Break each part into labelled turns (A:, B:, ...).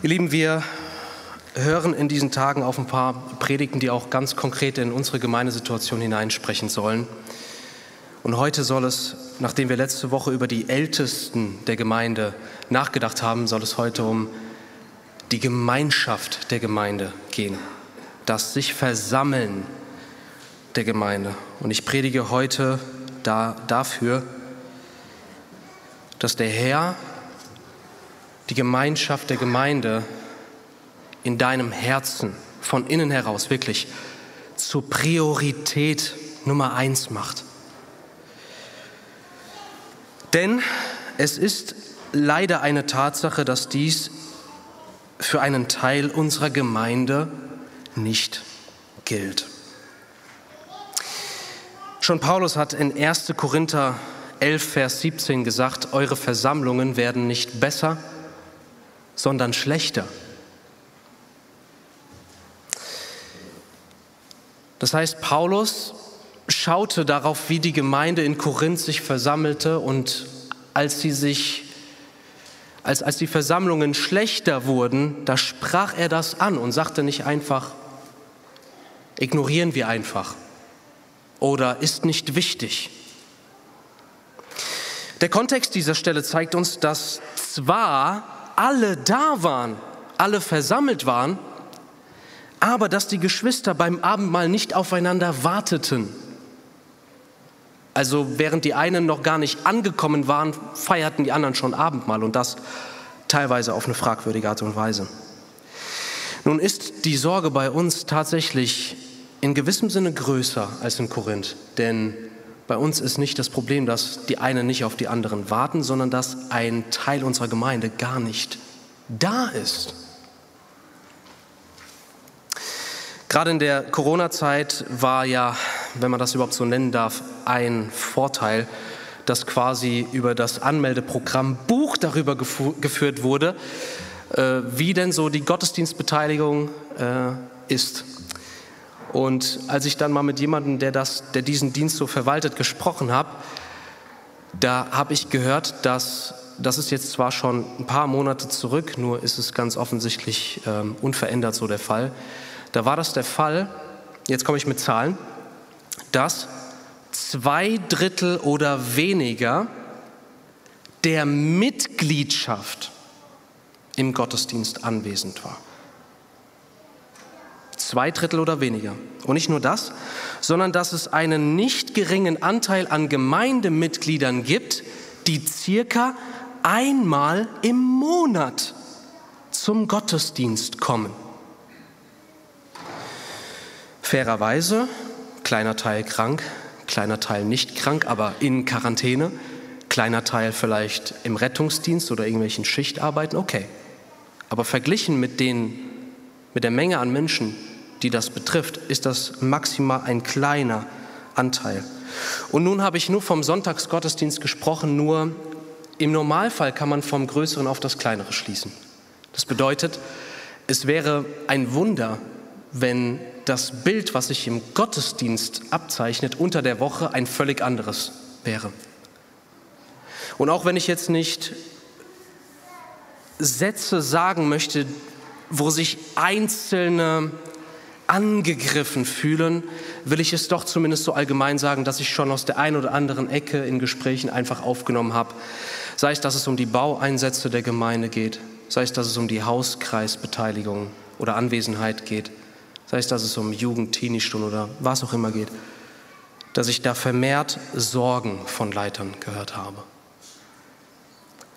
A: Ihr Lieben, wir hören in diesen Tagen auf ein paar Predigten, die auch ganz konkret in unsere Gemeindesituation hineinsprechen sollen. Und heute soll es, nachdem wir letzte Woche über die Ältesten der Gemeinde nachgedacht haben, soll es heute um die Gemeinschaft der Gemeinde gehen, das sich versammeln der Gemeinde. Und ich predige heute da, dafür, dass der Herr die Gemeinschaft der Gemeinde in deinem Herzen von innen heraus wirklich zur Priorität Nummer eins macht. Denn es ist leider eine Tatsache, dass dies für einen Teil unserer Gemeinde nicht gilt. Schon Paulus hat in 1. Korinther 11, Vers 17 gesagt, eure Versammlungen werden nicht besser, sondern schlechter. Das heißt, Paulus schaute darauf, wie die Gemeinde in Korinth sich versammelte und als sie sich als, als die Versammlungen schlechter wurden, da sprach er das an und sagte nicht einfach, ignorieren wir einfach oder ist nicht wichtig. Der Kontext dieser Stelle zeigt uns, dass zwar alle da waren, alle versammelt waren, aber dass die Geschwister beim Abendmahl nicht aufeinander warteten. Also während die einen noch gar nicht angekommen waren, feierten die anderen schon Abendmahl und das teilweise auf eine fragwürdige Art und Weise. Nun ist die Sorge bei uns tatsächlich in gewissem Sinne größer als in Korinth, denn bei uns ist nicht das Problem, dass die einen nicht auf die anderen warten, sondern dass ein Teil unserer Gemeinde gar nicht da ist. Gerade in der Corona-Zeit war ja, wenn man das überhaupt so nennen darf, ein Vorteil, dass quasi über das Anmeldeprogramm Buch darüber geführt wurde, äh, wie denn so die Gottesdienstbeteiligung äh, ist. Und als ich dann mal mit jemandem, der, das, der diesen Dienst so verwaltet, gesprochen habe, da habe ich gehört, dass das ist jetzt zwar schon ein paar Monate zurück, nur ist es ganz offensichtlich ähm, unverändert so der Fall. Da war das der Fall, jetzt komme ich mit Zahlen, dass zwei Drittel oder weniger der Mitgliedschaft im Gottesdienst anwesend war. Zwei Drittel oder weniger. Und nicht nur das, sondern dass es einen nicht geringen Anteil an Gemeindemitgliedern gibt, die circa einmal im Monat zum Gottesdienst kommen. Fairerweise, kleiner Teil krank, kleiner Teil nicht krank, aber in Quarantäne, kleiner Teil vielleicht im Rettungsdienst oder irgendwelchen Schichtarbeiten, okay. Aber verglichen mit, den, mit der Menge an Menschen, die das betrifft, ist das maximal ein kleiner Anteil. Und nun habe ich nur vom Sonntagsgottesdienst gesprochen, nur im Normalfall kann man vom Größeren auf das Kleinere schließen. Das bedeutet, es wäre ein Wunder, wenn das Bild, was sich im Gottesdienst abzeichnet, unter der Woche ein völlig anderes wäre. Und auch wenn ich jetzt nicht Sätze sagen möchte, wo sich einzelne angegriffen fühlen, will ich es doch zumindest so allgemein sagen, dass ich schon aus der einen oder anderen Ecke in Gesprächen einfach aufgenommen habe. Sei es, dass es um die Baueinsätze der Gemeinde geht, sei es, dass es um die Hauskreisbeteiligung oder Anwesenheit geht, sei es, dass es um Jugend, Teenie-Stunden oder was auch immer geht, dass ich da vermehrt Sorgen von Leitern gehört habe.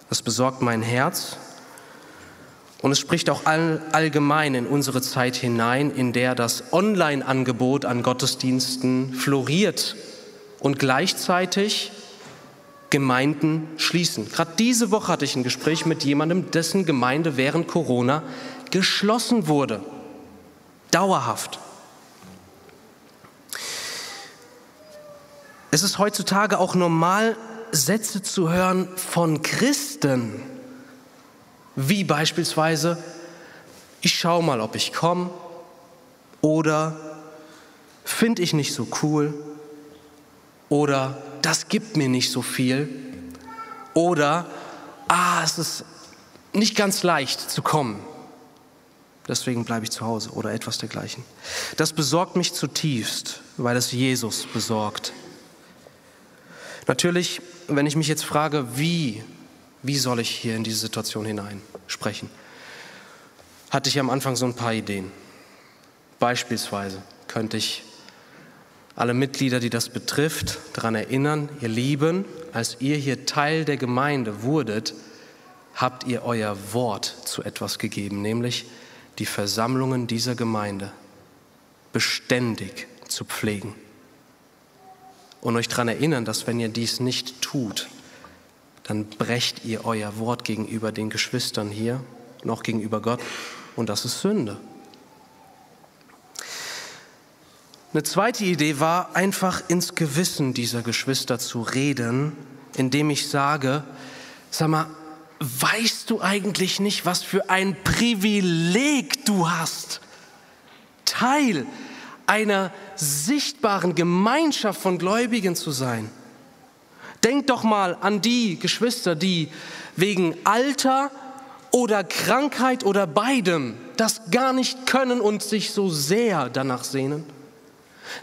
A: Das besorgt mein Herz und es spricht auch all, allgemein in unsere Zeit hinein, in der das Online-Angebot an Gottesdiensten floriert und gleichzeitig Gemeinden schließen. Gerade diese Woche hatte ich ein Gespräch mit jemandem, dessen Gemeinde während Corona geschlossen wurde. Dauerhaft. Es ist heutzutage auch normal, Sätze zu hören von Christen, wie beispielsweise, ich schaue mal, ob ich komme oder finde ich nicht so cool oder das gibt mir nicht so viel oder ah, es ist nicht ganz leicht zu kommen. deswegen bleibe ich zu Hause oder etwas dergleichen. Das besorgt mich zutiefst, weil es Jesus besorgt. Natürlich, wenn ich mich jetzt frage, wie, wie soll ich hier in diese Situation hinein sprechen, hatte ich am Anfang so ein paar Ideen. Beispielsweise könnte ich alle Mitglieder, die das betrifft, daran erinnern, ihr Lieben, als ihr hier Teil der Gemeinde wurdet, habt ihr euer Wort zu etwas gegeben, nämlich die Versammlungen dieser Gemeinde beständig zu pflegen. Und euch daran erinnern, dass wenn ihr dies nicht tut, dann brecht ihr euer Wort gegenüber den Geschwistern hier, noch gegenüber Gott, und das ist Sünde. Eine zweite Idee war, einfach ins Gewissen dieser Geschwister zu reden, indem ich sage, sag mal, weißt du eigentlich nicht, was für ein Privileg du hast? Teil einer sichtbaren Gemeinschaft von Gläubigen zu sein. Denk doch mal an die Geschwister, die wegen Alter oder Krankheit oder beidem das gar nicht können und sich so sehr danach sehnen.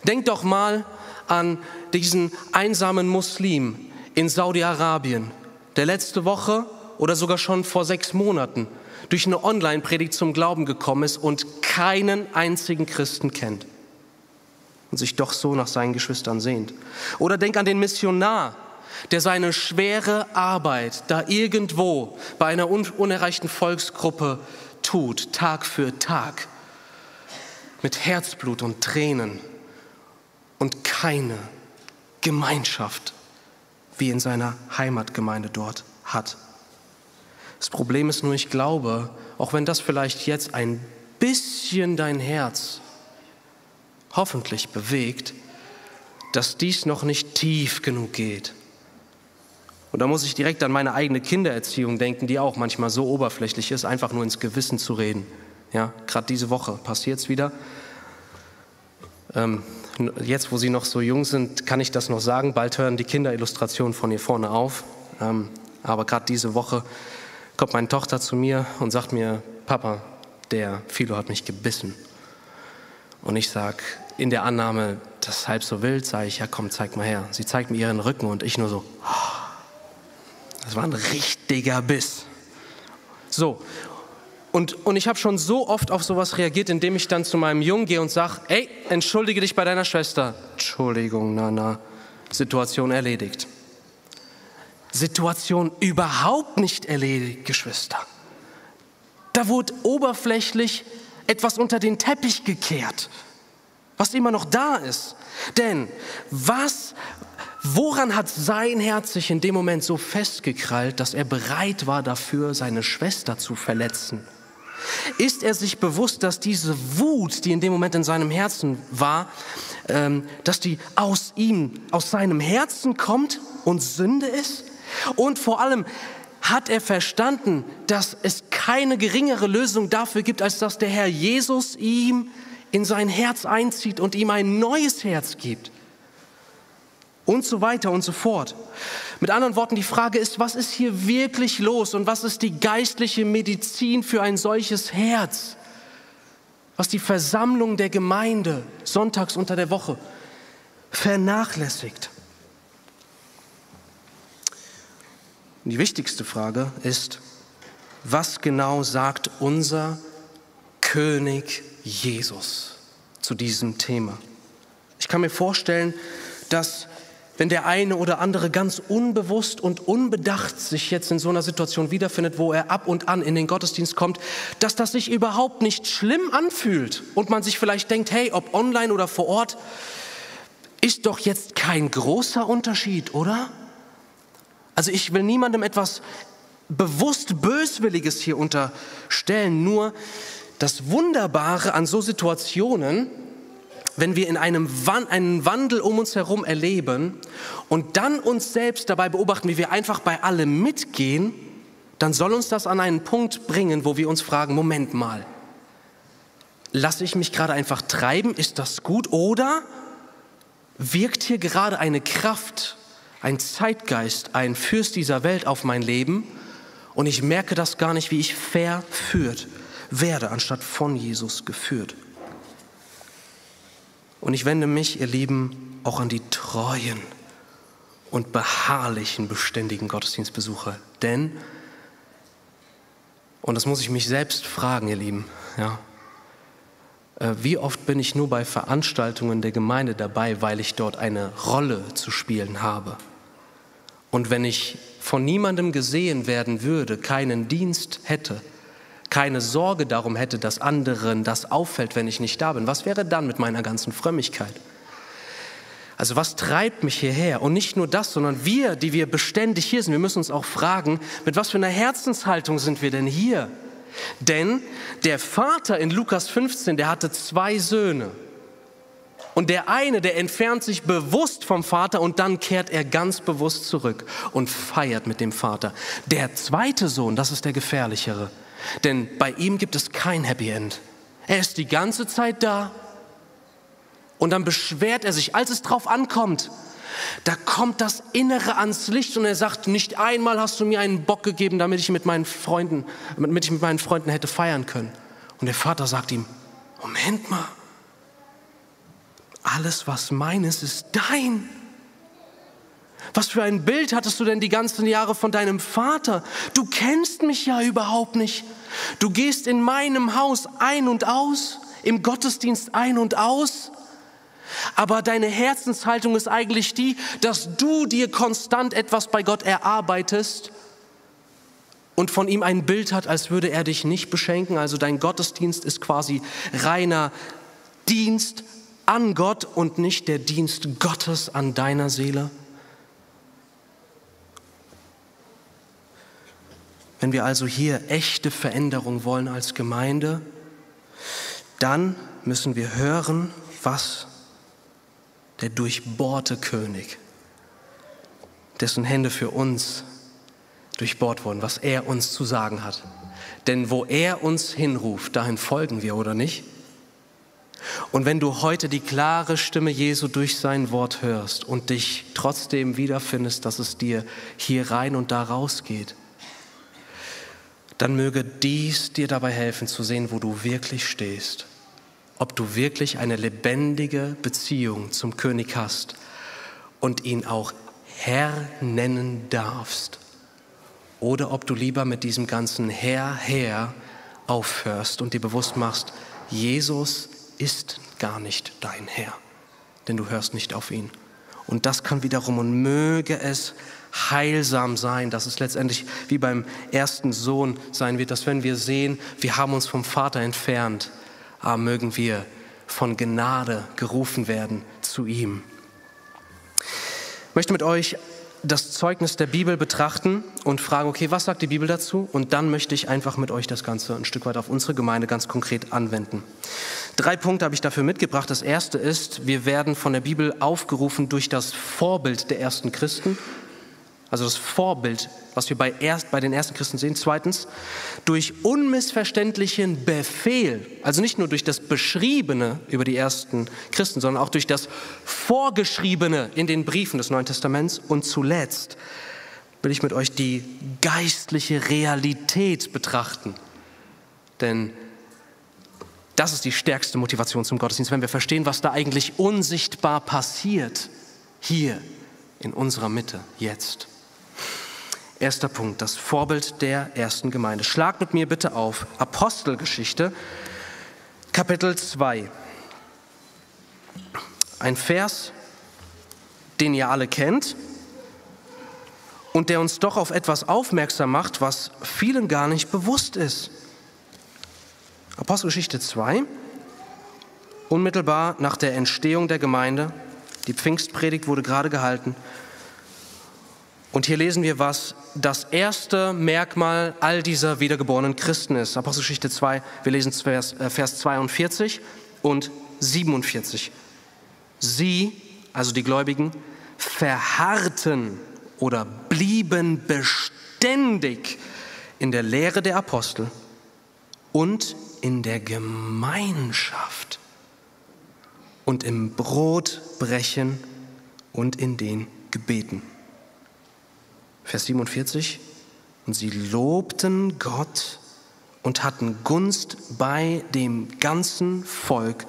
A: Denk doch mal an diesen einsamen Muslim in Saudi-Arabien, der letzte Woche oder sogar schon vor sechs Monaten durch eine Online-Predigt zum Glauben gekommen ist und keinen einzigen Christen kennt und sich doch so nach seinen Geschwistern sehnt. Oder denk an den Missionar, der seine schwere Arbeit da irgendwo bei einer unerreichten Volksgruppe tut, Tag für Tag, mit Herzblut und Tränen und keine Gemeinschaft wie in seiner Heimatgemeinde dort hat. Das Problem ist nur, ich glaube, auch wenn das vielleicht jetzt ein bisschen dein Herz hoffentlich bewegt, dass dies noch nicht tief genug geht. Und da muss ich direkt an meine eigene Kindererziehung denken, die auch manchmal so oberflächlich ist, einfach nur ins Gewissen zu reden. Ja, gerade diese Woche passiert es wieder. Ähm, jetzt, wo sie noch so jung sind, kann ich das noch sagen. Bald hören die Kinderillustrationen von hier vorne auf. Ähm, aber gerade diese Woche kommt meine Tochter zu mir und sagt mir, Papa, der Philo hat mich gebissen. Und ich sage, in der Annahme, das ist halb so wild, sage ich, ja komm, zeig mal her. Sie zeigt mir ihren Rücken und ich nur so, das war ein richtiger Biss. So, und, und ich habe schon so oft auf sowas reagiert, indem ich dann zu meinem Jungen gehe und sage, ey, entschuldige dich bei deiner Schwester. Entschuldigung, Nana, Situation erledigt. Situation überhaupt nicht erledigt, Geschwister. Da wurde oberflächlich etwas unter den Teppich gekehrt, was immer noch da ist. Denn was, woran hat sein Herz sich in dem Moment so festgekrallt, dass er bereit war dafür, seine Schwester zu verletzen? Ist er sich bewusst, dass diese Wut, die in dem Moment in seinem Herzen war, ähm, dass die aus ihm, aus seinem Herzen kommt und Sünde ist? Und vor allem hat er verstanden, dass es keine geringere Lösung dafür gibt, als dass der Herr Jesus ihm in sein Herz einzieht und ihm ein neues Herz gibt und so weiter und so fort. Mit anderen Worten, die Frage ist, was ist hier wirklich los und was ist die geistliche Medizin für ein solches Herz? Was die Versammlung der Gemeinde sonntags unter der Woche vernachlässigt. Und die wichtigste Frage ist, was genau sagt unser König Jesus zu diesem Thema? Ich kann mir vorstellen, dass wenn der eine oder andere ganz unbewusst und unbedacht sich jetzt in so einer Situation wiederfindet, wo er ab und an in den Gottesdienst kommt, dass das sich überhaupt nicht schlimm anfühlt und man sich vielleicht denkt, hey, ob online oder vor Ort, ist doch jetzt kein großer Unterschied, oder? Also ich will niemandem etwas bewusst Böswilliges hier unterstellen, nur das Wunderbare an so Situationen, wenn wir in einem einen Wandel um uns herum erleben und dann uns selbst dabei beobachten, wie wir einfach bei allem mitgehen, dann soll uns das an einen Punkt bringen, wo wir uns fragen, Moment mal, lasse ich mich gerade einfach treiben, ist das gut oder wirkt hier gerade eine Kraft, ein Zeitgeist, ein Fürst dieser Welt auf mein Leben und ich merke das gar nicht, wie ich verführt werde, anstatt von Jesus geführt. Und ich wende mich, ihr Lieben, auch an die treuen und beharrlichen, beständigen Gottesdienstbesucher. Denn, und das muss ich mich selbst fragen, ihr Lieben, ja, äh, wie oft bin ich nur bei Veranstaltungen der Gemeinde dabei, weil ich dort eine Rolle zu spielen habe? Und wenn ich von niemandem gesehen werden würde, keinen Dienst hätte, keine Sorge darum hätte, dass anderen das auffällt, wenn ich nicht da bin, was wäre dann mit meiner ganzen Frömmigkeit? Also was treibt mich hierher? Und nicht nur das, sondern wir, die wir beständig hier sind, wir müssen uns auch fragen, mit was für einer Herzenshaltung sind wir denn hier? Denn der Vater in Lukas 15, der hatte zwei Söhne. Und der eine, der entfernt sich bewusst vom Vater und dann kehrt er ganz bewusst zurück und feiert mit dem Vater. Der zweite Sohn, das ist der gefährlichere. Denn bei ihm gibt es kein Happy End. Er ist die ganze Zeit da und dann beschwert er sich, als es drauf ankommt. Da kommt das Innere ans Licht und er sagt, nicht einmal hast du mir einen Bock gegeben, damit ich mit meinen Freunden, damit ich mit meinen Freunden hätte feiern können. Und der Vater sagt ihm, Moment mal, alles was meines ist dein. Was für ein Bild hattest du denn die ganzen Jahre von deinem Vater? Du kennst mich ja überhaupt nicht. Du gehst in meinem Haus ein und aus, im Gottesdienst ein und aus. Aber deine Herzenshaltung ist eigentlich die, dass du dir konstant etwas bei Gott erarbeitest und von ihm ein Bild hat, als würde er dich nicht beschenken. Also dein Gottesdienst ist quasi reiner Dienst an Gott und nicht der Dienst Gottes an deiner Seele. Wenn wir also hier echte Veränderung wollen als Gemeinde, dann müssen wir hören, was der durchbohrte König, dessen Hände für uns durchbohrt wurden, was er uns zu sagen hat. Denn wo er uns hinruft, dahin folgen wir, oder nicht? Und wenn du heute die klare Stimme Jesu durch sein Wort hörst und dich trotzdem wiederfindest, dass es dir hier rein und da rausgeht, dann möge dies dir dabei helfen zu sehen, wo du wirklich stehst. Ob du wirklich eine lebendige Beziehung zum König hast und ihn auch Herr nennen darfst. Oder ob du lieber mit diesem ganzen Herr, Herr aufhörst und dir bewusst machst, Jesus ist gar nicht dein Herr, denn du hörst nicht auf ihn. Und das kann wiederum und möge es heilsam sein, dass es letztendlich wie beim ersten Sohn sein wird, dass wenn wir sehen, wir haben uns vom Vater entfernt, ah, mögen wir von Gnade gerufen werden zu ihm. Ich möchte mit euch das Zeugnis der Bibel betrachten und fragen, okay, was sagt die Bibel dazu? Und dann möchte ich einfach mit euch das Ganze ein Stück weit auf unsere Gemeinde ganz konkret anwenden. Drei Punkte habe ich dafür mitgebracht. Das erste ist, wir werden von der Bibel aufgerufen durch das Vorbild der ersten Christen also das Vorbild, was wir bei, erst, bei den ersten Christen sehen. Zweitens, durch unmissverständlichen Befehl, also nicht nur durch das Beschriebene über die ersten Christen, sondern auch durch das Vorgeschriebene in den Briefen des Neuen Testaments. Und zuletzt will ich mit euch die geistliche Realität betrachten. Denn das ist die stärkste Motivation zum Gottesdienst, wenn wir verstehen, was da eigentlich unsichtbar passiert, hier in unserer Mitte, jetzt. Erster Punkt, das Vorbild der ersten Gemeinde. Schlag mit mir bitte auf Apostelgeschichte, Kapitel 2. Ein Vers, den ihr alle kennt und der uns doch auf etwas aufmerksam macht, was vielen gar nicht bewusst ist. Apostelgeschichte 2, unmittelbar nach der Entstehung der Gemeinde, die Pfingstpredigt wurde gerade gehalten und hier lesen wir, was das erste Merkmal all dieser wiedergeborenen Christen ist. Apostelgeschichte 2, wir lesen Vers, äh, Vers 42 und 47. Sie, also die Gläubigen, verharrten oder blieben beständig in der Lehre der Apostel und in der Gemeinschaft und im Brotbrechen und in den Gebeten. Vers 47. Und sie lobten Gott und hatten Gunst bei dem ganzen Volk.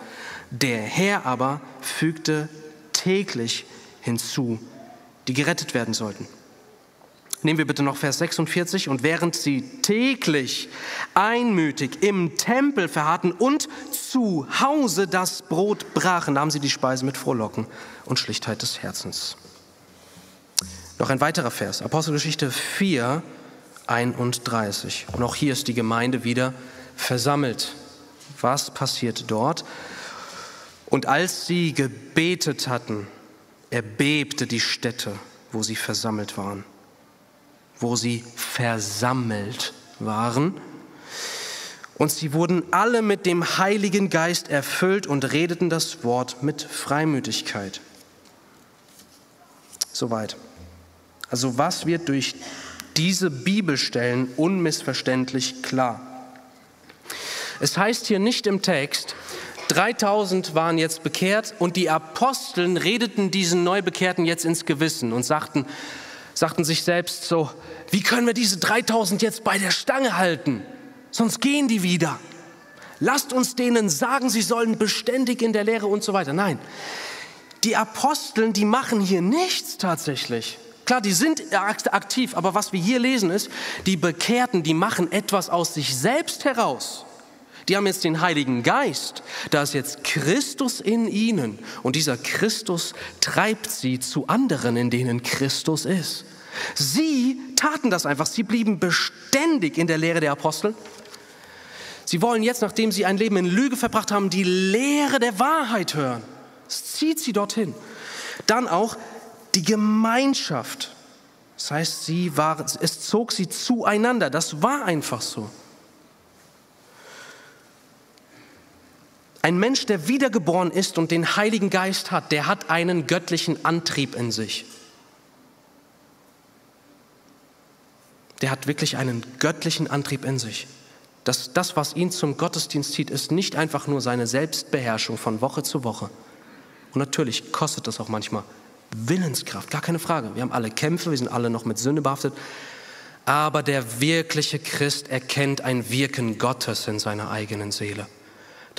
A: Der Herr aber fügte täglich hinzu, die gerettet werden sollten. Nehmen wir bitte noch Vers 46. Und während sie täglich einmütig im Tempel verharrten und zu Hause das Brot brachen, nahmen sie die Speise mit Frohlocken und Schlichtheit des Herzens. Noch ein weiterer Vers, Apostelgeschichte 4, 31. Und auch hier ist die Gemeinde wieder versammelt. Was passiert dort? Und als sie gebetet hatten, erbebte die Stätte, wo sie versammelt waren wo sie versammelt waren. Und sie wurden alle mit dem Heiligen Geist erfüllt und redeten das Wort mit Freimütigkeit. Soweit. Also was wird durch diese Bibelstellen unmissverständlich klar? Es heißt hier nicht im Text, 3000 waren jetzt bekehrt und die Aposteln redeten diesen Neubekehrten jetzt ins Gewissen und sagten, sagten sich selbst so, wie können wir diese 3000 jetzt bei der Stange halten? Sonst gehen die wieder. Lasst uns denen sagen, sie sollen beständig in der Lehre und so weiter. Nein, die Aposteln, die machen hier nichts tatsächlich. Klar, die sind aktiv, aber was wir hier lesen ist, die Bekehrten, die machen etwas aus sich selbst heraus. Die haben jetzt den Heiligen Geist. Da ist jetzt Christus in ihnen. Und dieser Christus treibt sie zu anderen, in denen Christus ist. Sie taten das einfach. Sie blieben beständig in der Lehre der Apostel. Sie wollen jetzt, nachdem sie ein Leben in Lüge verbracht haben, die Lehre der Wahrheit hören. Es zieht sie dorthin. Dann auch die Gemeinschaft. Das heißt, sie waren, es zog sie zueinander. Das war einfach so. Ein Mensch, der wiedergeboren ist und den Heiligen Geist hat, der hat einen göttlichen Antrieb in sich. Der hat wirklich einen göttlichen Antrieb in sich. Das, das, was ihn zum Gottesdienst zieht, ist nicht einfach nur seine Selbstbeherrschung von Woche zu Woche. Und natürlich kostet das auch manchmal Willenskraft, gar keine Frage. Wir haben alle Kämpfe, wir sind alle noch mit Sünde behaftet. Aber der wirkliche Christ erkennt ein Wirken Gottes in seiner eigenen Seele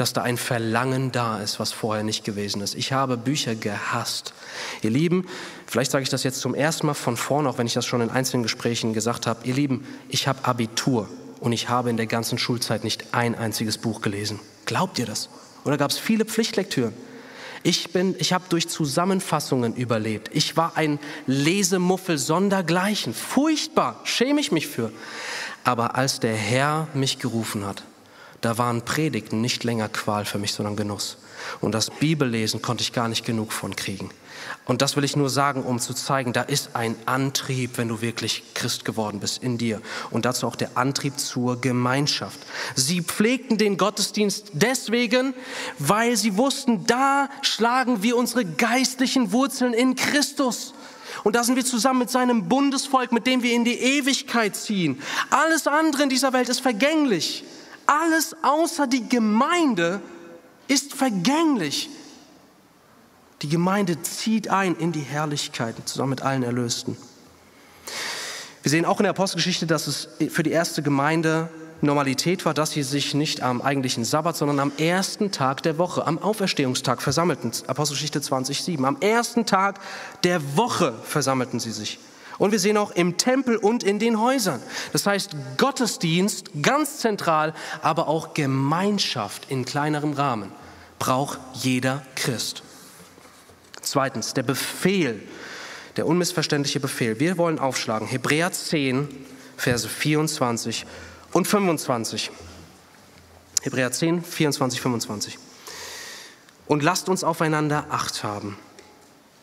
A: dass da ein Verlangen da ist, was vorher nicht gewesen ist. Ich habe Bücher gehasst. Ihr Lieben, vielleicht sage ich das jetzt zum ersten Mal von vorne, auch wenn ich das schon in einzelnen Gesprächen gesagt habe. Ihr Lieben, ich habe Abitur und ich habe in der ganzen Schulzeit nicht ein einziges Buch gelesen. Glaubt ihr das? Oder gab es viele Pflichtlektüren? Ich, bin, ich habe durch Zusammenfassungen überlebt. Ich war ein Lesemuffel sondergleichen. Furchtbar, schäme ich mich für. Aber als der Herr mich gerufen hat, da waren Predigten nicht länger Qual für mich, sondern Genuss. Und das Bibellesen konnte ich gar nicht genug von kriegen. Und das will ich nur sagen, um zu zeigen, da ist ein Antrieb, wenn du wirklich Christ geworden bist in dir. Und dazu auch der Antrieb zur Gemeinschaft. Sie pflegten den Gottesdienst deswegen, weil sie wussten, da schlagen wir unsere geistlichen Wurzeln in Christus. Und da sind wir zusammen mit seinem Bundesvolk, mit dem wir in die Ewigkeit ziehen. Alles andere in dieser Welt ist vergänglich. Alles außer die Gemeinde ist vergänglich. Die Gemeinde zieht ein in die Herrlichkeit zusammen mit allen Erlösten. Wir sehen auch in der Apostelgeschichte, dass es für die erste Gemeinde Normalität war, dass sie sich nicht am eigentlichen Sabbat, sondern am ersten Tag der Woche, am Auferstehungstag versammelten. Apostelgeschichte 20,7. Am ersten Tag der Woche versammelten sie sich. Und wir sehen auch im Tempel und in den Häusern. Das heißt Gottesdienst ganz zentral, aber auch Gemeinschaft in kleinerem Rahmen braucht jeder Christ. Zweitens, der Befehl, der unmissverständliche Befehl. Wir wollen aufschlagen. Hebräer 10, Verse 24 und 25. Hebräer 10, 24, 25. Und lasst uns aufeinander Acht haben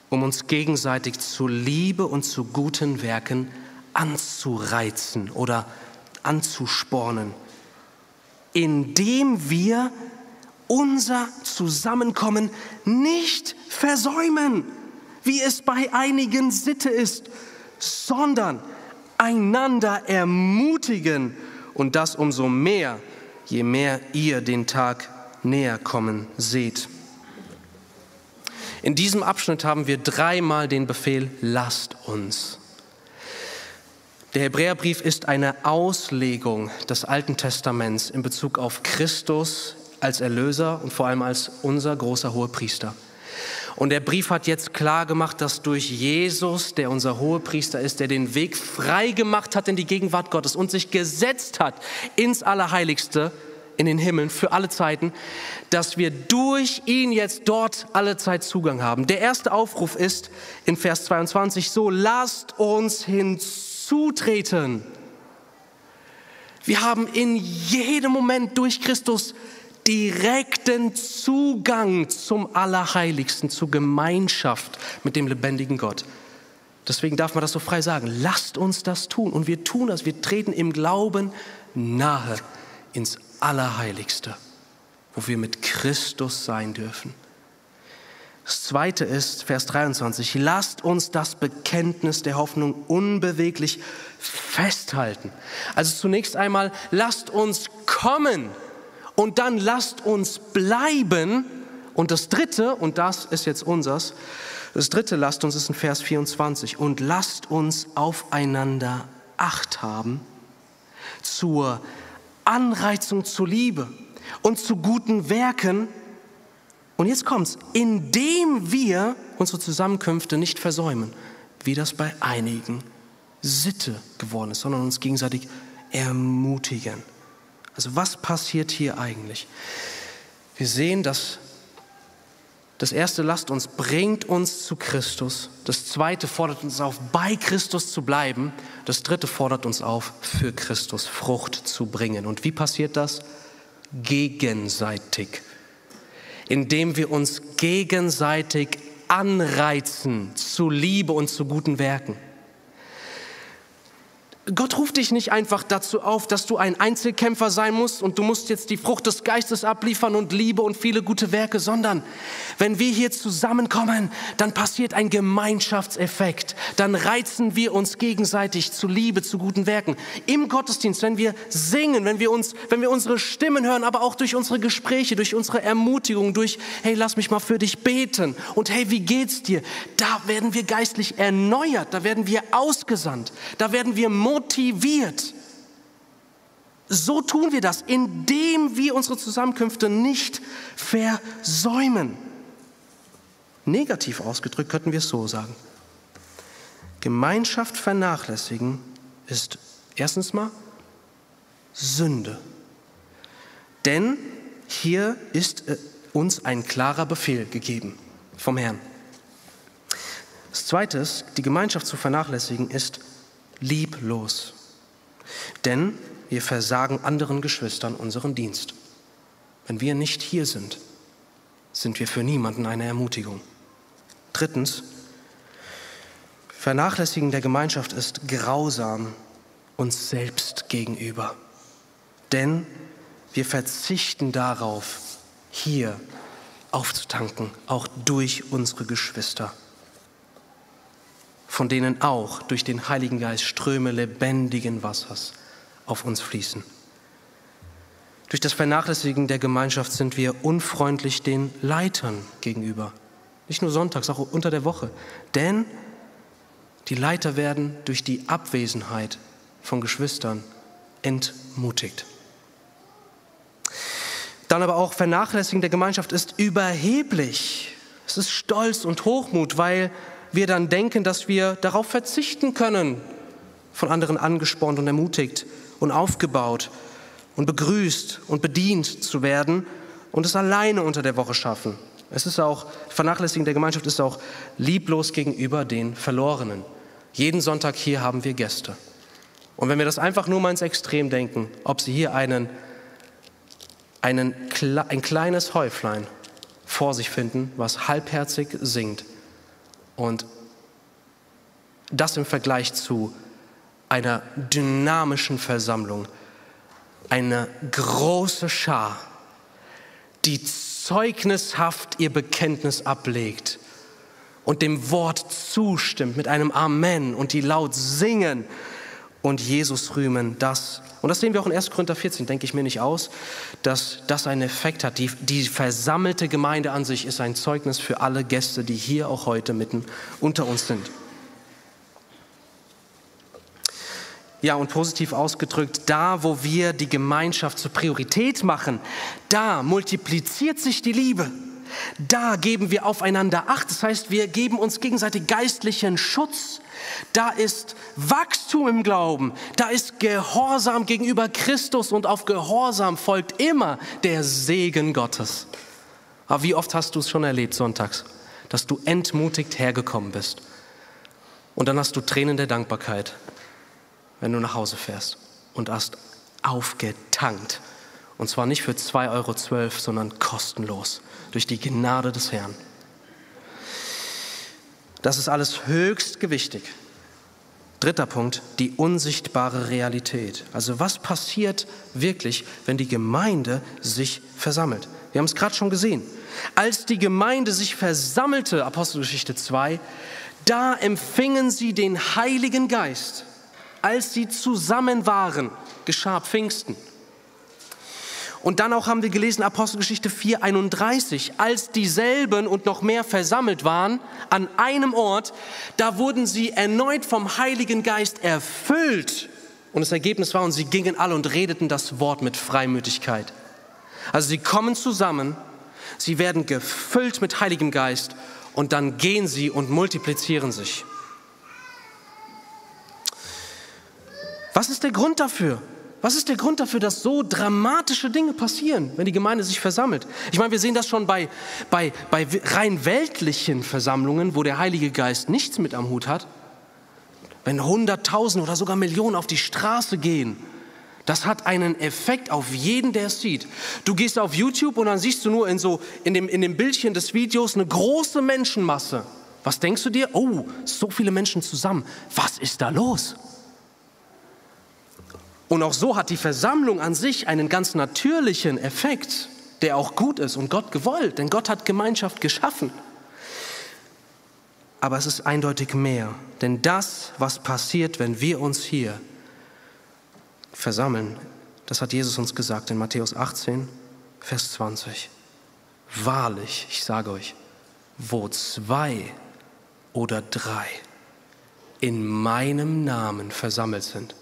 A: um uns gegenseitig zu Liebe und zu guten Werken anzureizen oder anzuspornen, indem wir unser Zusammenkommen nicht versäumen, wie es bei einigen Sitte ist, sondern einander ermutigen und das umso mehr, je mehr ihr den Tag näher kommen seht. In diesem Abschnitt haben wir dreimal den Befehl, lasst uns. Der Hebräerbrief ist eine Auslegung des Alten Testaments in Bezug auf Christus als Erlöser und vor allem als unser großer Hohepriester. Und der Brief hat jetzt klar gemacht, dass durch Jesus, der unser Hohepriester ist, der den Weg frei gemacht hat in die Gegenwart Gottes und sich gesetzt hat ins Allerheiligste, in den Himmeln für alle Zeiten, dass wir durch ihn jetzt dort alle Zeit Zugang haben. Der erste Aufruf ist in Vers 22 so, lasst uns hinzutreten. Wir haben in jedem Moment durch Christus direkten Zugang zum Allerheiligsten, zur Gemeinschaft mit dem lebendigen Gott. Deswegen darf man das so frei sagen. Lasst uns das tun. Und wir tun das. Wir treten im Glauben nahe ins Allerheiligste, wo wir mit Christus sein dürfen. Das zweite ist, Vers 23, lasst uns das Bekenntnis der Hoffnung unbeweglich festhalten. Also zunächst einmal, lasst uns kommen und dann lasst uns bleiben. Und das dritte, und das ist jetzt unsers, das dritte lasst uns ist in Vers 24 und lasst uns aufeinander Acht haben zur Anreizung zur Liebe und zu guten Werken. Und jetzt kommt's, indem wir unsere Zusammenkünfte nicht versäumen, wie das bei einigen Sitte geworden ist, sondern uns gegenseitig ermutigen. Also was passiert hier eigentlich? Wir sehen, dass das erste lasst uns, bringt uns zu Christus. Das zweite fordert uns auf, bei Christus zu bleiben. Das dritte fordert uns auf, für Christus Frucht zu bringen. Und wie passiert das? Gegenseitig. Indem wir uns gegenseitig anreizen zu Liebe und zu guten Werken. Gott ruft dich nicht einfach dazu auf, dass du ein Einzelkämpfer sein musst und du musst jetzt die Frucht des Geistes abliefern und Liebe und viele gute Werke, sondern wenn wir hier zusammenkommen, dann passiert ein Gemeinschaftseffekt. Dann reizen wir uns gegenseitig zu Liebe, zu guten Werken. Im Gottesdienst, wenn wir singen, wenn wir uns, wenn wir unsere Stimmen hören, aber auch durch unsere Gespräche, durch unsere Ermutigung, durch, hey, lass mich mal für dich beten und hey, wie geht's dir? Da werden wir geistlich erneuert, da werden wir ausgesandt, da werden wir motiviert motiviert. So tun wir das, indem wir unsere Zusammenkünfte nicht versäumen. Negativ ausgedrückt könnten wir es so sagen. Gemeinschaft vernachlässigen ist erstens mal Sünde. Denn hier ist äh, uns ein klarer Befehl gegeben vom Herrn. Das Zweite die Gemeinschaft zu vernachlässigen ist lieblos. Denn wir versagen anderen Geschwistern unseren Dienst. Wenn wir nicht hier sind, sind wir für niemanden eine Ermutigung. Drittens, Vernachlässigen der Gemeinschaft ist grausam uns selbst gegenüber. Denn wir verzichten darauf, hier aufzutanken, auch durch unsere Geschwister von denen auch durch den Heiligen Geist Ströme lebendigen Wassers auf uns fließen. Durch das Vernachlässigen der Gemeinschaft sind wir unfreundlich den Leitern gegenüber. Nicht nur sonntags, auch unter der Woche. Denn die Leiter werden durch die Abwesenheit von Geschwistern entmutigt. Dann aber auch Vernachlässigen der Gemeinschaft ist überheblich. Es ist Stolz und Hochmut, weil wir dann denken, dass wir darauf verzichten können, von anderen angespornt und ermutigt und aufgebaut und begrüßt und bedient zu werden und es alleine unter der Woche schaffen. Es ist auch, Vernachlässigen der Gemeinschaft ist auch lieblos gegenüber den Verlorenen. Jeden Sonntag hier haben wir Gäste. Und wenn wir das einfach nur mal ins Extrem denken, ob sie hier einen, einen, ein kleines Häuflein vor sich finden, was halbherzig singt, und das im Vergleich zu einer dynamischen Versammlung, eine große Schar, die zeugnishaft ihr Bekenntnis ablegt und dem Wort zustimmt mit einem Amen und die laut singen und Jesus rühmen, das, und das sehen wir auch in 1. Korinther 14, denke ich mir nicht aus, dass das einen Effekt hat. Die, die versammelte Gemeinde an sich ist ein Zeugnis für alle Gäste, die hier auch heute mitten unter uns sind. Ja, und positiv ausgedrückt, da wo wir die Gemeinschaft zur Priorität machen, da multipliziert sich die Liebe. Da geben wir aufeinander Acht. Das heißt, wir geben uns gegenseitig geistlichen Schutz. Da ist Wachstum im Glauben. Da ist Gehorsam gegenüber Christus und auf Gehorsam folgt immer der Segen Gottes. Aber wie oft hast du es schon erlebt sonntags, dass du entmutigt hergekommen bist und dann hast du Tränen der Dankbarkeit, wenn du nach Hause fährst und hast aufgetankt. Und zwar nicht für 2,12 Euro, sondern kostenlos durch die Gnade des Herrn. Das ist alles höchst gewichtig. Dritter Punkt, die unsichtbare Realität. Also was passiert wirklich, wenn die Gemeinde sich versammelt? Wir haben es gerade schon gesehen. Als die Gemeinde sich versammelte, Apostelgeschichte 2, da empfingen sie den Heiligen Geist. Als sie zusammen waren, geschah Pfingsten. Und dann auch haben wir gelesen, Apostelgeschichte 4,31, als dieselben und noch mehr versammelt waren an einem Ort, da wurden sie erneut vom Heiligen Geist erfüllt. Und das Ergebnis war, und sie gingen alle und redeten das Wort mit Freimütigkeit. Also sie kommen zusammen, sie werden gefüllt mit Heiligem Geist und dann gehen sie und multiplizieren sich. Was ist der Grund dafür? Was ist der Grund dafür, dass so dramatische Dinge passieren, wenn die Gemeinde sich versammelt? Ich meine, wir sehen das schon bei, bei, bei rein weltlichen Versammlungen, wo der Heilige Geist nichts mit am Hut hat. Wenn Hunderttausend oder sogar Millionen auf die Straße gehen, das hat einen Effekt auf jeden, der es sieht. Du gehst auf YouTube und dann siehst du nur in, so, in, dem, in dem Bildchen des Videos eine große Menschenmasse. Was denkst du dir? Oh, so viele Menschen zusammen. Was ist da los? Und auch so hat die Versammlung an sich einen ganz natürlichen Effekt, der auch gut ist und Gott gewollt, denn Gott hat Gemeinschaft geschaffen. Aber es ist eindeutig mehr, denn das, was passiert, wenn wir uns hier versammeln, das hat Jesus uns gesagt in Matthäus 18, Vers 20. Wahrlich, ich sage euch, wo zwei oder drei in meinem Namen versammelt sind,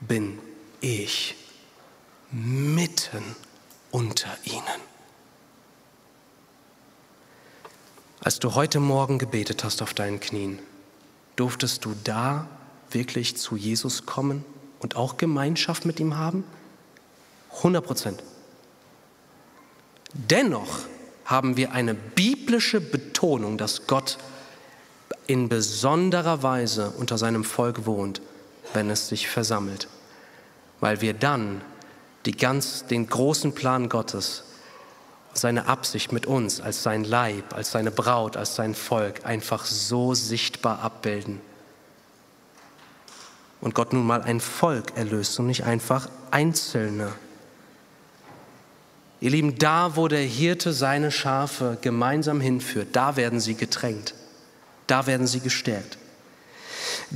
A: bin ich mitten unter ihnen. Als du heute Morgen gebetet hast auf deinen Knien, durftest du da wirklich zu Jesus kommen und auch Gemeinschaft mit ihm haben? 100 Prozent. Dennoch haben wir eine biblische Betonung, dass Gott in besonderer Weise unter seinem Volk wohnt wenn es sich versammelt, weil wir dann die ganz, den großen Plan Gottes, seine Absicht mit uns als sein Leib, als seine Braut, als sein Volk einfach so sichtbar abbilden. Und Gott nun mal ein Volk erlöst und nicht einfach Einzelne. Ihr Lieben, da wo der Hirte seine Schafe gemeinsam hinführt, da werden sie getränkt, da werden sie gestärkt.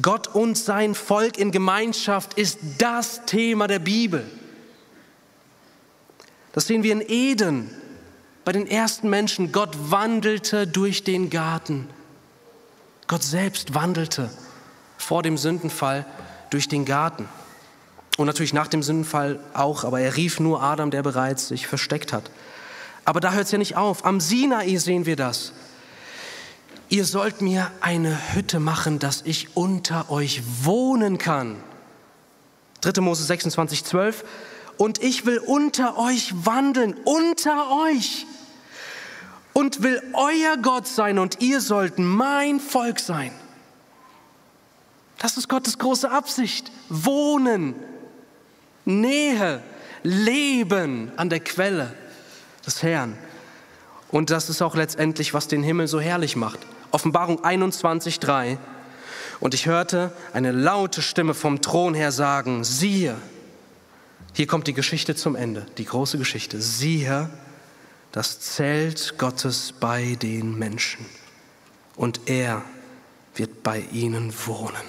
A: Gott und sein Volk in Gemeinschaft ist das Thema der Bibel. Das sehen wir in Eden bei den ersten Menschen. Gott wandelte durch den Garten. Gott selbst wandelte vor dem Sündenfall durch den Garten. Und natürlich nach dem Sündenfall auch, aber er rief nur Adam, der bereits sich versteckt hat. Aber da hört es ja nicht auf. Am Sinai sehen wir das ihr sollt mir eine Hütte machen, dass ich unter euch wohnen kann. 3. Mose 26, 12. Und ich will unter euch wandeln, unter euch. Und will euer Gott sein und ihr sollt mein Volk sein. Das ist Gottes große Absicht. Wohnen, Nähe, Leben an der Quelle des Herrn. Und das ist auch letztendlich, was den Himmel so herrlich macht. Offenbarung 21, 3. Und ich hörte eine laute Stimme vom Thron her sagen, siehe, hier kommt die Geschichte zum Ende, die große Geschichte. Siehe, das Zelt Gottes bei den Menschen. Und er wird bei ihnen wohnen.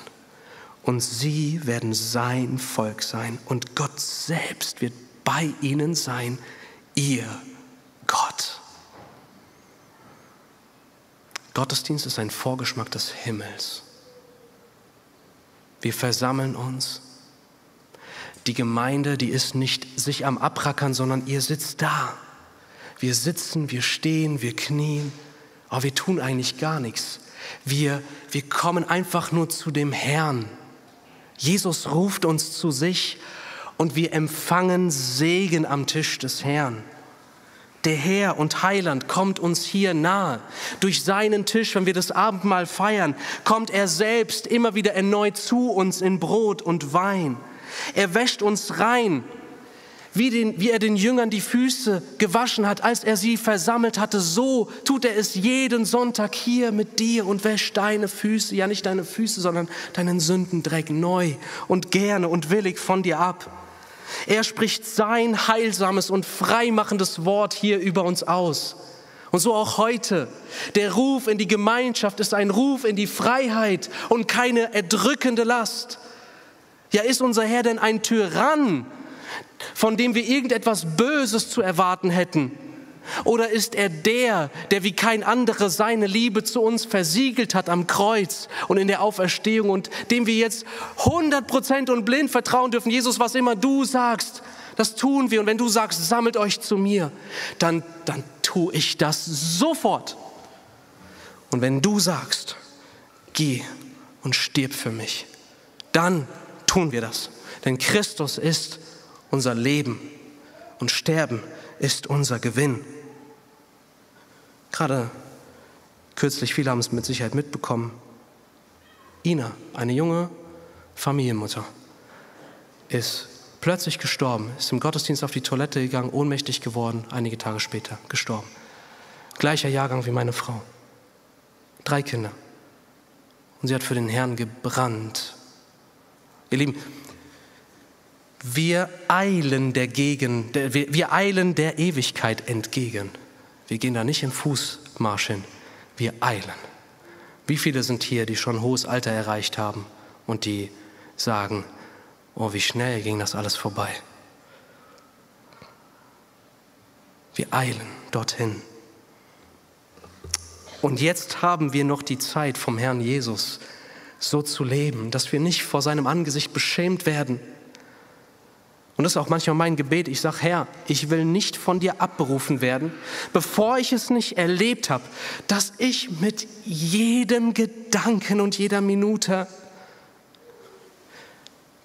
A: Und sie werden sein Volk sein. Und Gott selbst wird bei ihnen sein, ihr Gott. Gottesdienst ist ein Vorgeschmack des Himmels. wir versammeln uns. Die Gemeinde, die ist nicht sich am Abrackern, sondern ihr sitzt da. Wir sitzen, wir stehen, wir knien, aber wir tun eigentlich gar nichts. Wir, wir kommen einfach nur zu dem Herrn. Jesus ruft uns zu sich und wir empfangen Segen am Tisch des Herrn. Der Herr und Heiland kommt uns hier nahe. Durch seinen Tisch, wenn wir das Abendmahl feiern, kommt er selbst immer wieder erneut zu uns in Brot und Wein. Er wäscht uns rein, wie, den, wie er den Jüngern die Füße gewaschen hat, als er sie versammelt hatte. So tut er es jeden Sonntag hier mit dir und wäscht deine Füße, ja nicht deine Füße, sondern deinen Sündendreck neu und gerne und willig von dir ab. Er spricht sein heilsames und freimachendes Wort hier über uns aus. Und so auch heute. Der Ruf in die Gemeinschaft ist ein Ruf in die Freiheit und keine erdrückende Last. Ja, ist unser Herr denn ein Tyrann, von dem wir irgendetwas Böses zu erwarten hätten? Oder ist er der, der wie kein anderer seine Liebe zu uns versiegelt hat am Kreuz und in der Auferstehung und dem wir jetzt 100% und blind vertrauen dürfen? Jesus, was immer du sagst, das tun wir. Und wenn du sagst, sammelt euch zu mir, dann, dann tue ich das sofort. Und wenn du sagst, geh und stirb für mich, dann tun wir das. Denn Christus ist unser Leben und Sterben ist unser Gewinn. Gerade kürzlich, viele haben es mit Sicherheit mitbekommen, Ina, eine junge Familienmutter, ist plötzlich gestorben, ist im Gottesdienst auf die Toilette gegangen, ohnmächtig geworden, einige Tage später gestorben. Gleicher Jahrgang wie meine Frau. Drei Kinder. Und sie hat für den Herrn gebrannt. Ihr Lieben, wir eilen der, Gegen, wir, wir eilen der Ewigkeit entgegen. Wir gehen da nicht im Fußmarsch hin, wir eilen. Wie viele sind hier, die schon hohes Alter erreicht haben und die sagen, oh, wie schnell ging das alles vorbei. Wir eilen dorthin. Und jetzt haben wir noch die Zeit vom Herrn Jesus, so zu leben, dass wir nicht vor seinem Angesicht beschämt werden, und das ist auch manchmal mein Gebet. Ich sage, Herr, ich will nicht von dir abberufen werden, bevor ich es nicht erlebt habe, dass ich mit jedem Gedanken und jeder Minute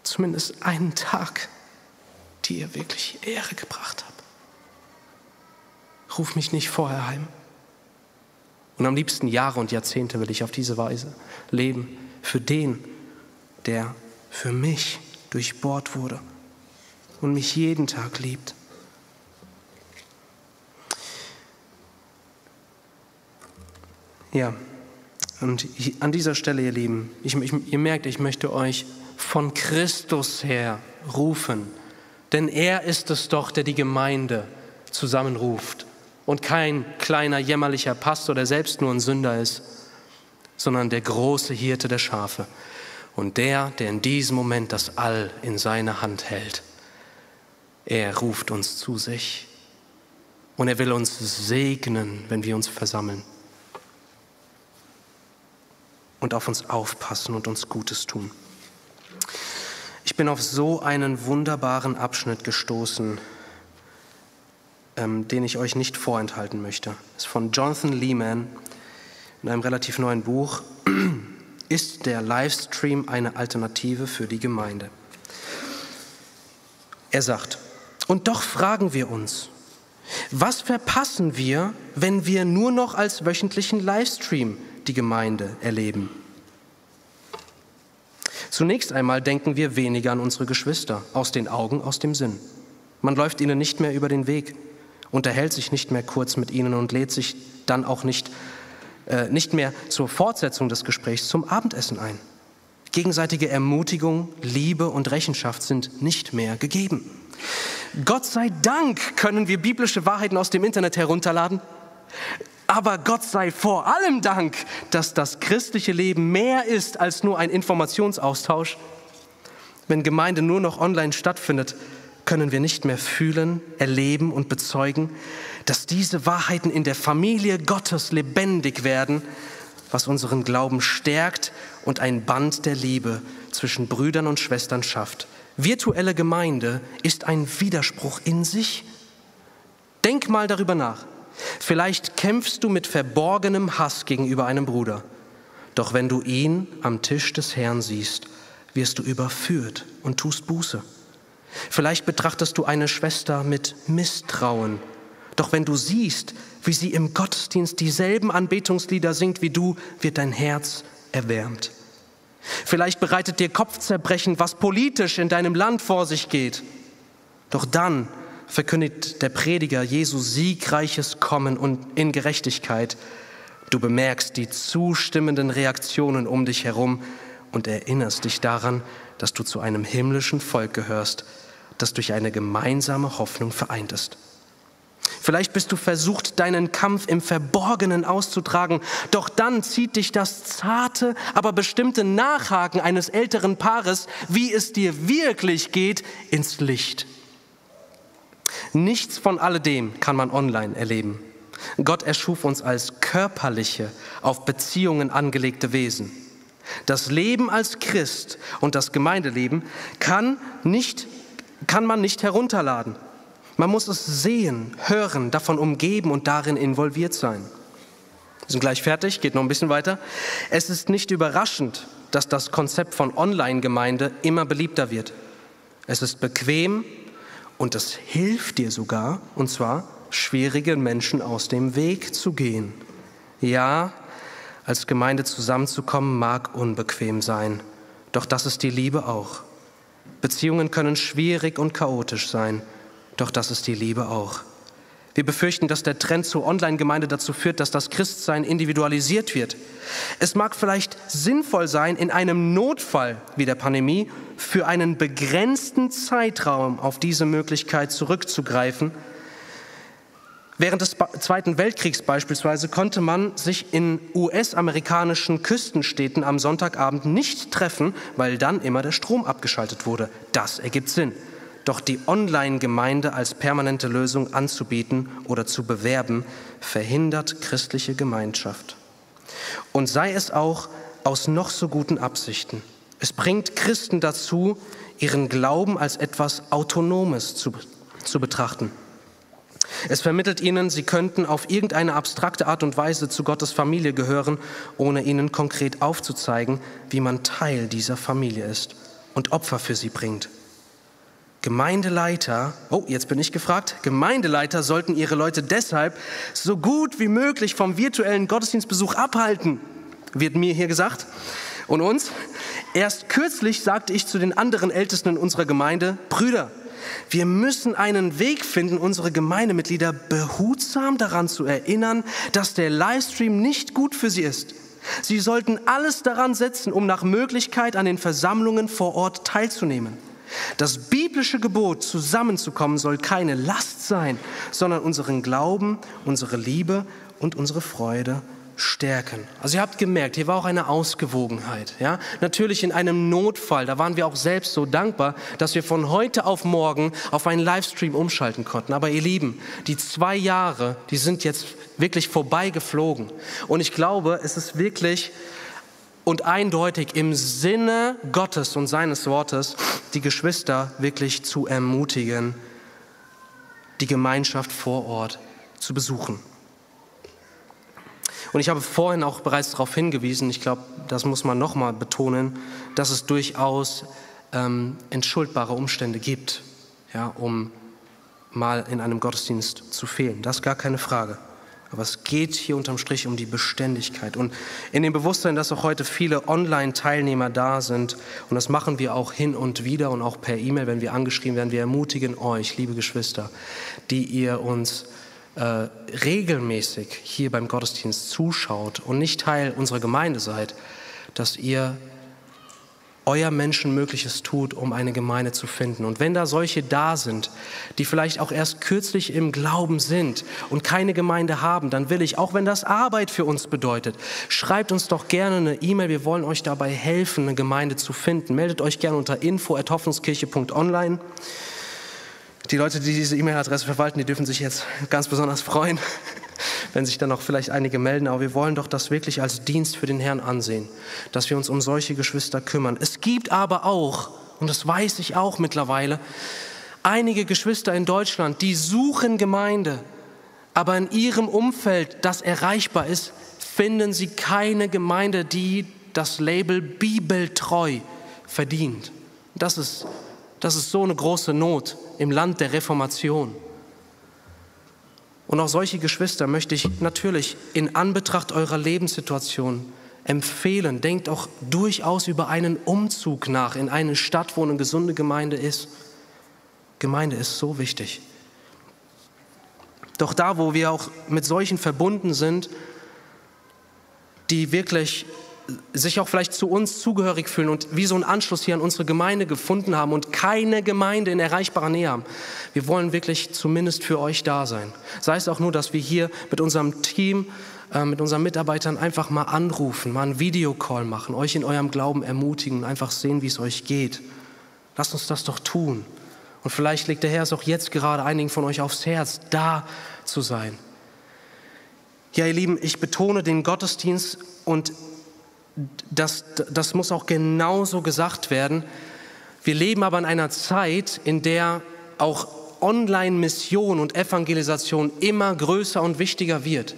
A: zumindest einen Tag dir wirklich Ehre gebracht habe. Ruf mich nicht vorher heim. Und am liebsten Jahre und Jahrzehnte will ich auf diese Weise leben für den, der für mich durchbohrt wurde und mich jeden Tag liebt. Ja, und an dieser Stelle, ihr Lieben, ich, ich, ihr merkt, ich möchte euch von Christus her rufen, denn er ist es doch, der die Gemeinde zusammenruft und kein kleiner jämmerlicher Pastor, der selbst nur ein Sünder ist, sondern der große Hirte der Schafe und der, der in diesem Moment das All in seine Hand hält. Er ruft uns zu sich und er will uns segnen, wenn wir uns versammeln und auf uns aufpassen und uns Gutes tun. Ich bin auf so einen wunderbaren Abschnitt gestoßen, ähm, den ich euch nicht vorenthalten möchte. Es ist von Jonathan Lehman in einem relativ neuen Buch. Ist der Livestream eine Alternative für die Gemeinde? Er sagt, und doch fragen wir uns, was verpassen wir, wenn wir nur noch als wöchentlichen Livestream die Gemeinde erleben? Zunächst einmal denken wir weniger an unsere Geschwister, aus den Augen, aus dem Sinn. Man läuft ihnen nicht mehr über den Weg, unterhält sich nicht mehr kurz mit ihnen und lädt sich dann auch nicht, äh, nicht mehr zur Fortsetzung des Gesprächs zum Abendessen ein. Gegenseitige Ermutigung, Liebe und Rechenschaft sind nicht mehr gegeben. Gott sei Dank können wir biblische Wahrheiten aus dem Internet herunterladen. Aber Gott sei vor allem Dank, dass das christliche Leben mehr ist als nur ein Informationsaustausch. Wenn Gemeinde nur noch online stattfindet, können wir nicht mehr fühlen, erleben und bezeugen, dass diese Wahrheiten in der Familie Gottes lebendig werden, was unseren Glauben stärkt und ein Band der Liebe zwischen Brüdern und Schwestern schafft. Virtuelle Gemeinde ist ein Widerspruch in sich. Denk mal darüber nach. Vielleicht kämpfst du mit verborgenem Hass gegenüber einem Bruder. Doch wenn du ihn am Tisch des Herrn siehst, wirst du überführt und tust Buße. Vielleicht betrachtest du eine Schwester mit Misstrauen. Doch wenn du siehst, wie sie im Gottesdienst dieselben Anbetungslieder singt wie du, wird dein Herz erwärmt. Vielleicht bereitet dir Kopfzerbrechen, was politisch in deinem Land vor sich geht. Doch dann verkündigt der Prediger Jesu siegreiches Kommen und in Gerechtigkeit. Du bemerkst die zustimmenden Reaktionen um dich herum und erinnerst dich daran, dass du zu einem himmlischen Volk gehörst, das durch eine gemeinsame Hoffnung vereint ist. Vielleicht bist du versucht, deinen Kampf im Verborgenen auszutragen, doch dann zieht dich das zarte, aber bestimmte Nachhaken eines älteren Paares, wie es dir wirklich geht, ins Licht. Nichts von alledem kann man online erleben. Gott erschuf uns als körperliche, auf Beziehungen angelegte Wesen. Das Leben als Christ und das Gemeindeleben kann, nicht, kann man nicht herunterladen. Man muss es sehen, hören, davon umgeben und darin involviert sein. Wir sind gleich fertig, geht noch ein bisschen weiter. Es ist nicht überraschend, dass das Konzept von Online-Gemeinde immer beliebter wird. Es ist bequem und es hilft dir sogar, und zwar schwierigen Menschen aus dem Weg zu gehen. Ja, als Gemeinde zusammenzukommen mag unbequem sein, doch das ist die Liebe auch. Beziehungen können schwierig und chaotisch sein, doch das ist die Liebe auch. Wir befürchten, dass der Trend zur Online-Gemeinde dazu führt, dass das Christsein individualisiert wird. Es mag vielleicht sinnvoll sein, in einem Notfall wie der Pandemie für einen begrenzten Zeitraum auf diese Möglichkeit zurückzugreifen, Während des Zweiten Weltkriegs beispielsweise konnte man sich in US-amerikanischen Küstenstädten am Sonntagabend nicht treffen, weil dann immer der Strom abgeschaltet wurde. Das ergibt Sinn. Doch die Online-Gemeinde als permanente Lösung anzubieten oder zu bewerben, verhindert christliche Gemeinschaft. Und sei es auch aus noch so guten Absichten. Es bringt Christen dazu, ihren Glauben als etwas Autonomes zu, zu betrachten. Es vermittelt ihnen, sie könnten auf irgendeine abstrakte Art und Weise zu Gottes Familie gehören, ohne ihnen konkret aufzuzeigen, wie man Teil dieser Familie ist und Opfer für sie bringt. Gemeindeleiter, oh, jetzt bin ich gefragt, Gemeindeleiter sollten ihre Leute deshalb so gut wie möglich vom virtuellen Gottesdienstbesuch abhalten, wird mir hier gesagt. Und uns? Erst kürzlich sagte ich zu den anderen Ältesten in unserer Gemeinde, Brüder, wir müssen einen Weg finden, unsere Gemeindemitglieder behutsam daran zu erinnern, dass der Livestream nicht gut für sie ist. Sie sollten alles daran setzen, um nach Möglichkeit an den Versammlungen vor Ort teilzunehmen. Das biblische Gebot, zusammenzukommen, soll keine Last sein, sondern unseren Glauben, unsere Liebe und unsere Freude stärken. Also ihr habt gemerkt, hier war auch eine Ausgewogenheit. Ja? Natürlich in einem Notfall, da waren wir auch selbst so dankbar, dass wir von heute auf morgen auf einen Livestream umschalten konnten. Aber ihr Lieben, die zwei Jahre, die sind jetzt wirklich vorbeigeflogen. Und ich glaube, es ist wirklich und eindeutig im Sinne Gottes und seines Wortes, die Geschwister wirklich zu ermutigen, die Gemeinschaft vor Ort zu besuchen. Und ich habe vorhin auch bereits darauf hingewiesen, ich glaube, das muss man nochmal betonen, dass es durchaus ähm, entschuldbare Umstände gibt, ja, um mal in einem Gottesdienst zu fehlen. Das ist gar keine Frage. Aber es geht hier unterm Strich um die Beständigkeit. Und in dem Bewusstsein, dass auch heute viele Online-Teilnehmer da sind, und das machen wir auch hin und wieder und auch per E-Mail, wenn wir angeschrieben werden, wir ermutigen euch, liebe Geschwister, die ihr uns äh, regelmäßig hier beim Gottesdienst zuschaut und nicht Teil unserer Gemeinde seid, dass ihr euer Menschenmögliches tut, um eine Gemeinde zu finden. Und wenn da solche da sind, die vielleicht auch erst kürzlich im Glauben sind und keine Gemeinde haben, dann will ich, auch wenn das Arbeit für uns bedeutet, schreibt uns doch gerne eine E-Mail. Wir wollen euch dabei helfen, eine Gemeinde zu finden. Meldet euch gerne unter info.hoffnungskirche.online. Die Leute, die diese E-Mail-Adresse verwalten, die dürfen sich jetzt ganz besonders freuen. Wenn sich dann noch vielleicht einige melden, aber wir wollen doch das wirklich als Dienst für den Herrn ansehen, dass wir uns um solche Geschwister kümmern. Es gibt aber auch, und das weiß ich auch mittlerweile, einige Geschwister in Deutschland, die suchen Gemeinde, aber in ihrem Umfeld, das erreichbar ist, finden sie keine Gemeinde, die das Label bibeltreu verdient. Das ist, das ist so eine große Not im Land der Reformation. Und auch solche Geschwister möchte ich natürlich in Anbetracht eurer Lebenssituation empfehlen. Denkt auch durchaus über einen Umzug nach in eine Stadt, wo eine gesunde Gemeinde ist. Gemeinde ist so wichtig. Doch da, wo wir auch mit solchen verbunden sind, die wirklich sich auch vielleicht zu uns zugehörig fühlen und wie so einen Anschluss hier an unsere Gemeinde gefunden haben und keine Gemeinde in erreichbarer Nähe haben. Wir wollen wirklich zumindest für euch da sein. Sei es auch nur, dass wir hier mit unserem Team, äh, mit unseren Mitarbeitern einfach mal anrufen, mal einen Videocall machen, euch in eurem Glauben ermutigen, einfach sehen, wie es euch geht. Lasst uns das doch tun. Und vielleicht legt der Herr es auch jetzt gerade einigen von euch aufs Herz, da zu sein. Ja, ihr Lieben, ich betone den Gottesdienst und das, das muss auch genauso gesagt werden. Wir leben aber in einer Zeit, in der auch Online-Mission und Evangelisation immer größer und wichtiger wird.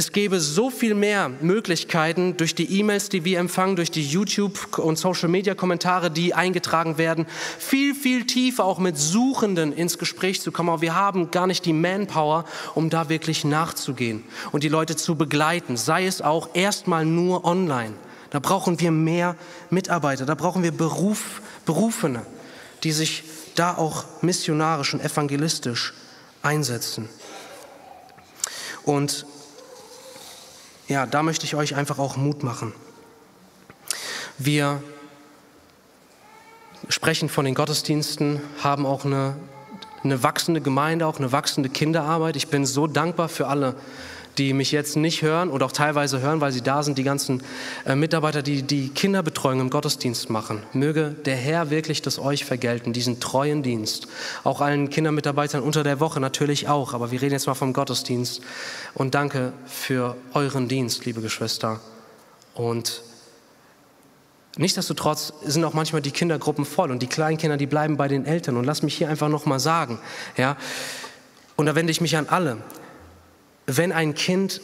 A: Es gäbe so viel mehr Möglichkeiten durch die E-Mails, die wir empfangen, durch die YouTube- und Social-Media-Kommentare, die eingetragen werden, viel, viel tiefer auch mit Suchenden ins Gespräch zu kommen. Aber wir haben gar nicht die Manpower, um da wirklich nachzugehen und die Leute zu begleiten, sei es auch erstmal nur online. Da brauchen wir mehr Mitarbeiter, da brauchen wir Beruf, Berufene, die sich da auch missionarisch und evangelistisch einsetzen. Und ja, da möchte ich euch einfach auch Mut machen. Wir sprechen von den Gottesdiensten, haben auch eine, eine wachsende Gemeinde, auch eine wachsende Kinderarbeit. Ich bin so dankbar für alle die mich jetzt nicht hören oder auch teilweise hören, weil sie da sind, die ganzen äh, Mitarbeiter, die die Kinderbetreuung im Gottesdienst machen. Möge der Herr wirklich das euch vergelten, diesen treuen Dienst. Auch allen Kindermitarbeitern unter der Woche natürlich auch, aber wir reden jetzt mal vom Gottesdienst. Und danke für euren Dienst, liebe Geschwister. Und Nichtsdestotrotz sind auch manchmal die Kindergruppen voll und die Kleinkinder, die bleiben bei den Eltern. Und lass mich hier einfach nochmal sagen, ja, und da wende ich mich an alle wenn ein Kind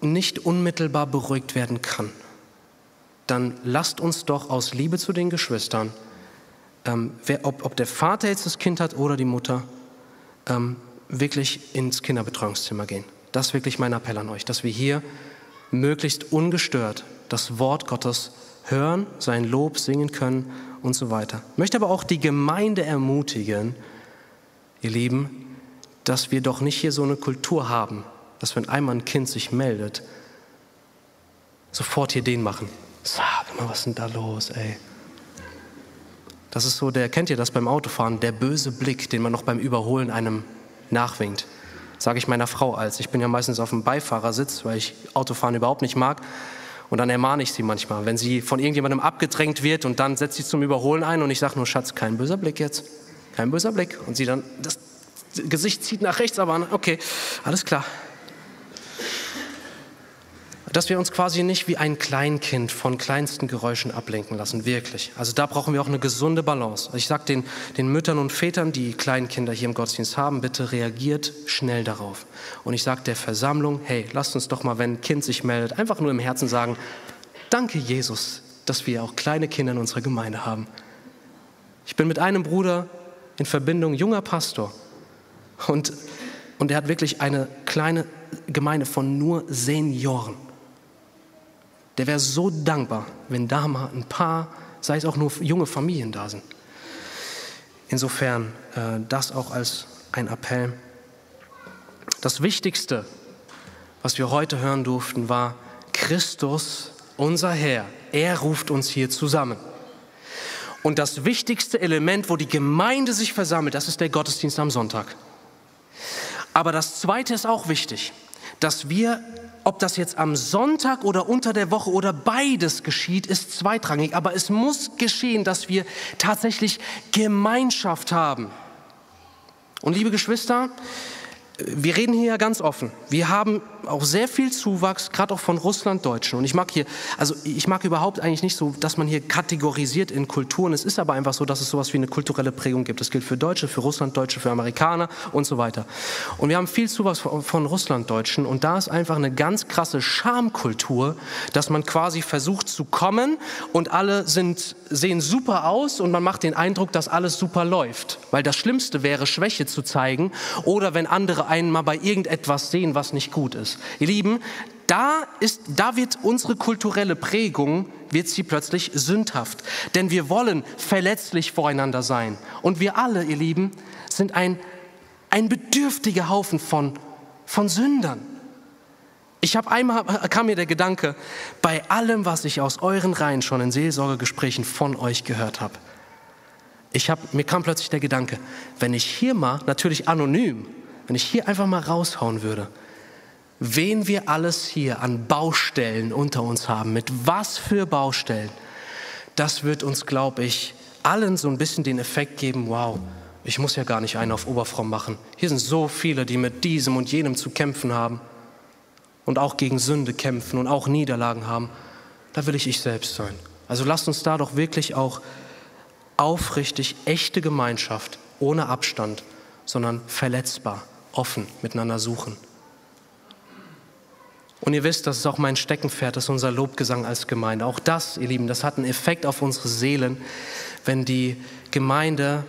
A: nicht unmittelbar beruhigt werden kann, dann lasst uns doch aus Liebe zu den Geschwistern, ähm, wer, ob, ob, der Vater jetzt das Kind hat oder die Mutter, ähm, wirklich ins Kinderbetreuungszimmer gehen. Das ist wirklich mein Appell an euch, dass wir hier möglichst ungestört das Wort Gottes hören, sein Lob singen können und so weiter. Ich möchte aber auch die Gemeinde ermutigen, ihr Lieben, dass wir doch nicht hier so eine Kultur haben, dass wenn einmal ein Kind sich meldet, sofort hier den machen. Sag mal, was ist denn da los, ey? Das ist so, der kennt ihr das beim Autofahren, der böse Blick, den man noch beim Überholen einem nachwinkt. Sage ich meiner Frau als. Ich bin ja meistens auf dem Beifahrersitz, weil ich Autofahren überhaupt nicht mag. Und dann ermahne ich sie manchmal, wenn sie von irgendjemandem abgedrängt wird und dann setzt sie zum Überholen ein und ich sage nur, Schatz, kein böser Blick jetzt. Kein böser Blick. Und sie dann, das Gesicht zieht nach rechts, aber okay, alles klar dass wir uns quasi nicht wie ein Kleinkind von kleinsten Geräuschen ablenken lassen, wirklich. Also da brauchen wir auch eine gesunde Balance. Ich sage den, den Müttern und Vätern, die Kleinkinder hier im Gottesdienst haben, bitte reagiert schnell darauf. Und ich sage der Versammlung, hey, lasst uns doch mal, wenn ein Kind sich meldet, einfach nur im Herzen sagen, danke Jesus, dass wir auch kleine Kinder in unserer Gemeinde haben. Ich bin mit einem Bruder in Verbindung, junger Pastor. Und, und er hat wirklich eine kleine Gemeinde von nur Senioren der wäre so dankbar, wenn da mal ein paar, sei es auch nur junge Familien da sind. Insofern äh, das auch als ein Appell. Das Wichtigste, was wir heute hören durften, war Christus, unser Herr. Er ruft uns hier zusammen. Und das wichtigste Element, wo die Gemeinde sich versammelt, das ist der Gottesdienst am Sonntag. Aber das Zweite ist auch wichtig, dass wir ob das jetzt am Sonntag oder unter der Woche oder beides geschieht, ist zweitrangig. Aber es muss geschehen, dass wir tatsächlich Gemeinschaft haben. Und liebe Geschwister, wir reden hier ja ganz offen. Wir haben auch sehr viel Zuwachs, gerade auch von Russlanddeutschen. Und ich mag hier, also ich mag überhaupt eigentlich nicht so, dass man hier kategorisiert in Kulturen. Es ist aber einfach so, dass es sowas wie eine kulturelle Prägung gibt. Das gilt für Deutsche, für Russlanddeutsche, für Amerikaner und so weiter. Und wir haben viel Zuwachs von, von Russlanddeutschen. Und da ist einfach eine ganz krasse Schamkultur, dass man quasi versucht zu kommen und alle sind, sehen super aus und man macht den Eindruck, dass alles super läuft. Weil das Schlimmste wäre, Schwäche zu zeigen oder wenn andere einen mal bei irgendetwas sehen, was nicht gut ist. Ihr Lieben, da, ist, da wird unsere kulturelle Prägung, wird sie plötzlich sündhaft. Denn wir wollen verletzlich voreinander sein. Und wir alle, ihr Lieben, sind ein, ein bedürftiger Haufen von, von Sündern. Ich habe einmal kam mir der Gedanke, bei allem, was ich aus euren Reihen schon in Seelsorgegesprächen von euch gehört habe, ich hab, mir kam plötzlich der Gedanke, wenn ich hier mal, natürlich anonym, wenn ich hier einfach mal raushauen würde, wen wir alles hier an Baustellen unter uns haben, mit was für Baustellen, das wird uns, glaube ich, allen so ein bisschen den Effekt geben, wow, ich muss ja gar nicht einen auf Oberfromm machen. Hier sind so viele, die mit diesem und jenem zu kämpfen haben und auch gegen Sünde kämpfen und auch Niederlagen haben. Da will ich ich selbst sein. Also lasst uns da doch wirklich auch aufrichtig, echte Gemeinschaft, ohne Abstand, sondern verletzbar offen miteinander suchen. Und ihr wisst, das ist auch mein Steckenpferd, das ist unser Lobgesang als Gemeinde. Auch das, ihr Lieben, das hat einen Effekt auf unsere Seelen, wenn die Gemeinde,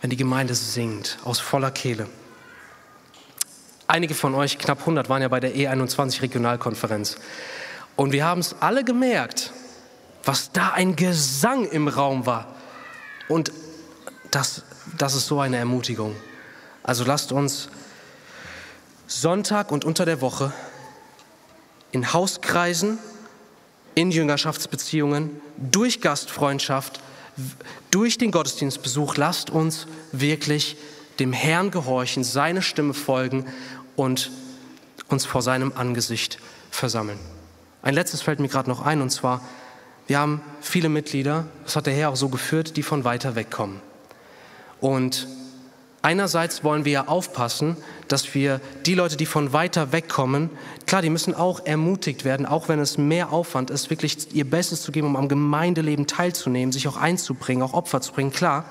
A: wenn die Gemeinde singt aus voller Kehle. Einige von euch, knapp 100, waren ja bei der E21 Regionalkonferenz. Und wir haben es alle gemerkt, was da ein Gesang im Raum war. Und das, das ist so eine Ermutigung. Also lasst uns Sonntag und unter der Woche in Hauskreisen, in Jüngerschaftsbeziehungen, durch Gastfreundschaft, durch den Gottesdienstbesuch, lasst uns wirklich dem Herrn gehorchen, seine Stimme folgen und uns vor seinem Angesicht versammeln. Ein letztes fällt mir gerade noch ein, und zwar, wir haben viele Mitglieder, das hat der Herr auch so geführt, die von weiter weg kommen. Und Einerseits wollen wir ja aufpassen, dass wir die Leute, die von weiter weg kommen, klar, die müssen auch ermutigt werden, auch wenn es mehr Aufwand ist, wirklich ihr Bestes zu geben, um am Gemeindeleben teilzunehmen, sich auch einzubringen, auch Opfer zu bringen, klar.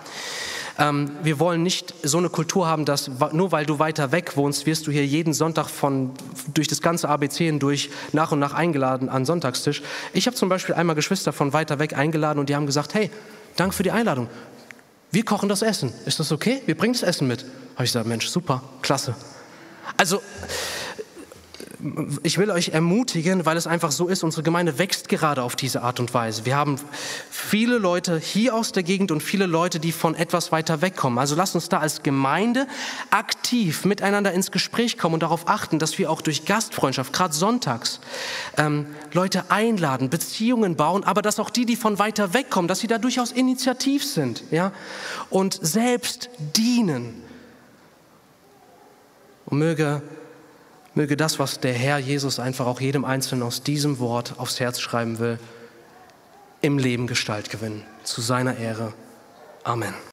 A: Ähm, wir wollen nicht so eine Kultur haben, dass nur weil du weiter weg wohnst, wirst du hier jeden Sonntag von, durch das ganze ABC hindurch nach und nach eingeladen an Sonntagstisch. Ich habe zum Beispiel einmal Geschwister von weiter weg eingeladen und die haben gesagt, hey, Danke für die Einladung. Wir kochen das Essen. Ist das okay? Wir bringen das Essen mit. Habe ich gesagt, Mensch, super, klasse. Also, ich will euch ermutigen, weil es einfach so ist, unsere Gemeinde wächst gerade auf diese Art und Weise. Wir haben viele Leute hier aus der Gegend und viele Leute, die von etwas weiter wegkommen. Also lasst uns da als Gemeinde aktiv miteinander ins Gespräch kommen und darauf achten, dass wir auch durch Gastfreundschaft, gerade sonntags, ähm, Leute einladen, Beziehungen bauen, aber dass auch die, die von weiter wegkommen, dass sie da durchaus initiativ sind ja? und selbst dienen. Und möge Möge das, was der Herr Jesus einfach auch jedem Einzelnen aus diesem Wort aufs Herz schreiben will, im Leben Gestalt gewinnen. Zu seiner Ehre. Amen.